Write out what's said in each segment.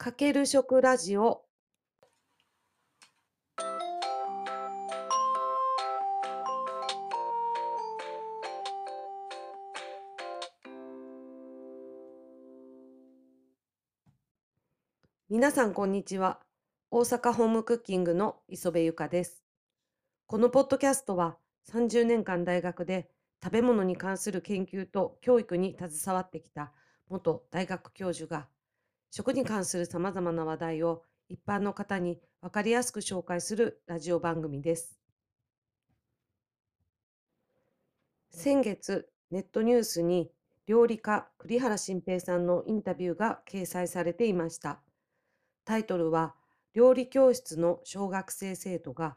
かける食ラジオ。皆さんこんにちは。大阪ホームクッキングの磯部ゆかです。このポッドキャストは30年間大学で食べ物に関する研究と教育に携わってきた元大学教授が食に関するさまざまな話題を一般の方に分かりやすく紹介するラジオ番組です。先月ネットニュースに料理家栗原心平さんのインタビューが掲載されていました。タイトルは料理教室の小学生生徒が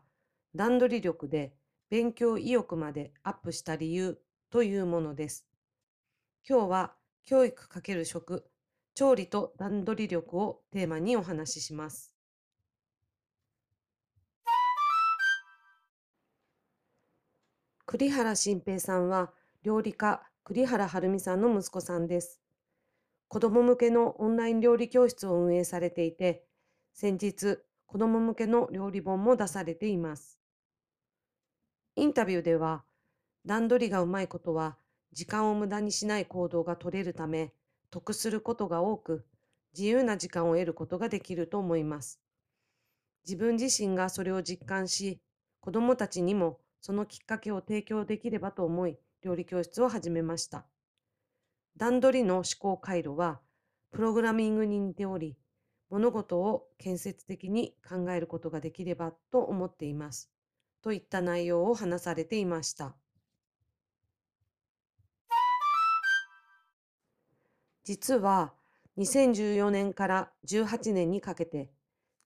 段取り力で勉強意欲までアップした理由というものです。今日は教育×食調理と段取り力をテーマにお話しします。栗原心平さんは料理家栗原はるみさんの息子さんです。子ども向けのオンライン料理教室を運営されていて先日子ども向けの料理本も出されています。インタビューでは段取りがうまいことは時間を無駄にしない行動が取れるため得することが多く自由な時間を得ることができると思います。自分自身がそれを実感し子どもたちにもそのきっかけを提供できればと思い料理教室を始めました。段取りの思考回路はプログラミングに似ており物事を建設的に考えることができればと思っています。といった内容を話されていました。実は2014年から18年にかけて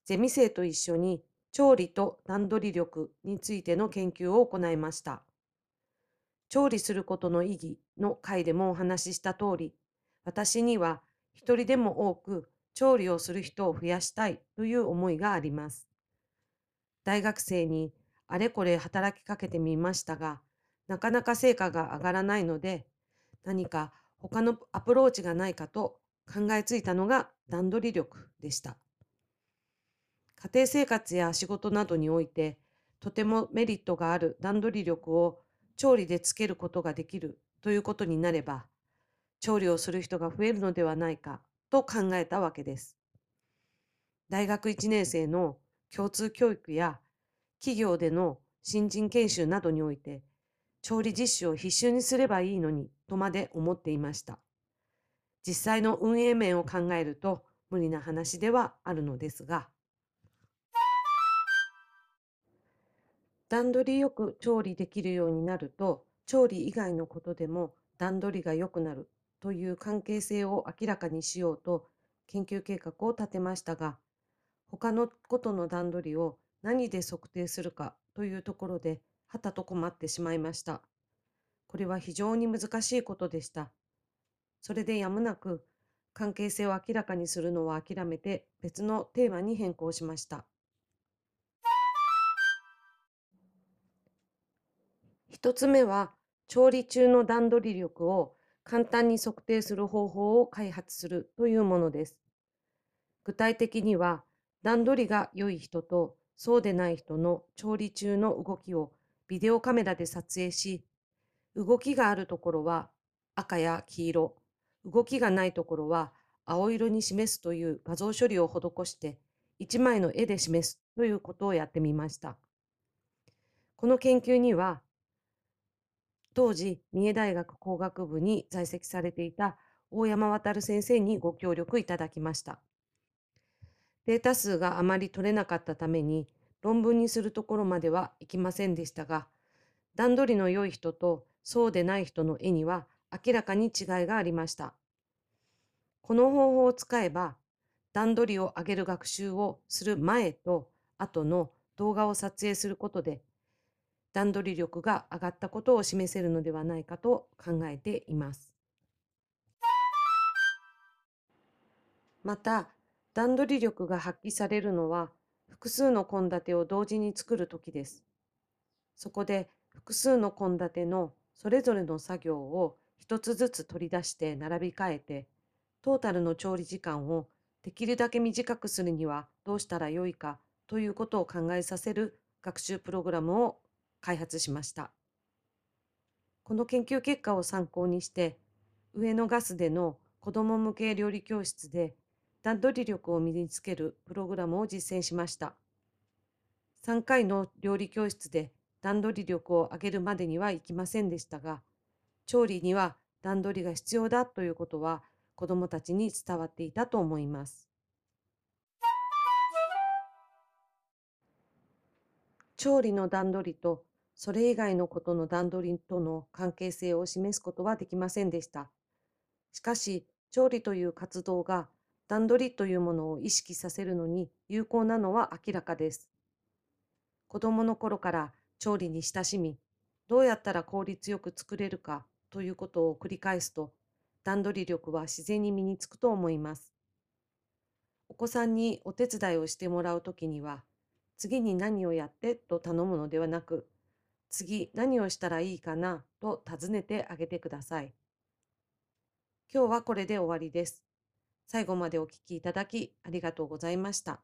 ゼミ生と一緒に調理と段取り力についての研究を行いました。調理することの意義の回でもお話しした通り、私には一人でも多く調理をする人を増やしたいという思いがあります。大学生にあれこれ働きかけてみましたが、なかなか成果が上がらないので、何か他のアプローチがないかと考えついたのが段取り力でした。家庭生活や仕事などにおいて、とてもメリットがある段取り力を調理でつけることができるということになれば、調理をする人が増えるのではないかと考えたわけです。大学1年生の共通教育や企業での新人研修などにおいて、調理実習を必修にすればいいのにとまで思っていました。実際の運営面を考えると無理な話ではあるのですが、段取りよく調理できるようになると、調理以外のことでも段取りが良くなるという関係性を明らかにしようと研究計画を立てましたが、他のことの段取りを何で測定するかというところで、はたと困ってしまいました。これは非常に難しいことでした。それでやむなく、関係性を明らかにするのは諦めて別のテーマに変更しました。一つ目は、調理中の段取り力を簡単に測定する方法を開発するというものです。具体的には、段取りが良い人とそうでない人の調理中の動きをビデオカメラで撮影し、動きがあるところは赤や黄色、動きがないところは青色に示すという画像処理を施して1枚の絵で示すということをやってみました。この研究には当時三重大学工学部に在籍されていた大山渉先生にご協力いただきました。データ数があまり取れなかったために論文にするところまではいきませんでしたが、段取りの良い人とそうでない人の絵には明らかに違いがありました。この方法を使えば、段取りを上げる学習をする前と後の動画を撮影することで、段取り力が上がったことを示せるのではないかと考えています。また、段取り力が発揮されるのは、複数の献立を同時に作るときです。そこで、複数の献立のそれぞれの作業を一つずつ取り出して並び替えて、トータルの調理時間をできるだけ短くするにはどうしたらよいかということを考えさせる学習プログラムを開発しました。この研究結果を参考にして、上野ガスでの子ども向け料理教室で段取り力を身につけるプログラムを実践しました。3回の料理教室で段取り力を上げるまでにはいきませんでしたが、調理には段取りが必要だということは子どもたちに伝わっていたと思います。調理の段取りとそれ以外のことの段取りとの関係性を示すことはできませんでした。しかし、調理という活動が段取りというものを意識させるのに有効なのは明らかです。子供の頃から調理に親しみ、どうやったら効率よく作れるかということを繰り返すと、段取り力は自然に身につくと思います。お子さんにお手伝いをしてもらうときには、次に何をやってと頼むのではなく、次何をしたらいいかなと尋ねてあげてください。今日はこれで終わりです。最後までお聴きいただきありがとうございました。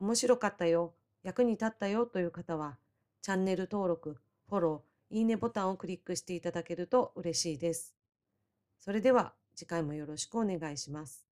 面白かったよ、役に立ったよという方は、チャンネル登録、フォロー、いいねボタンをクリックしていただけると嬉しいです。それでは次回もよろしくお願いします。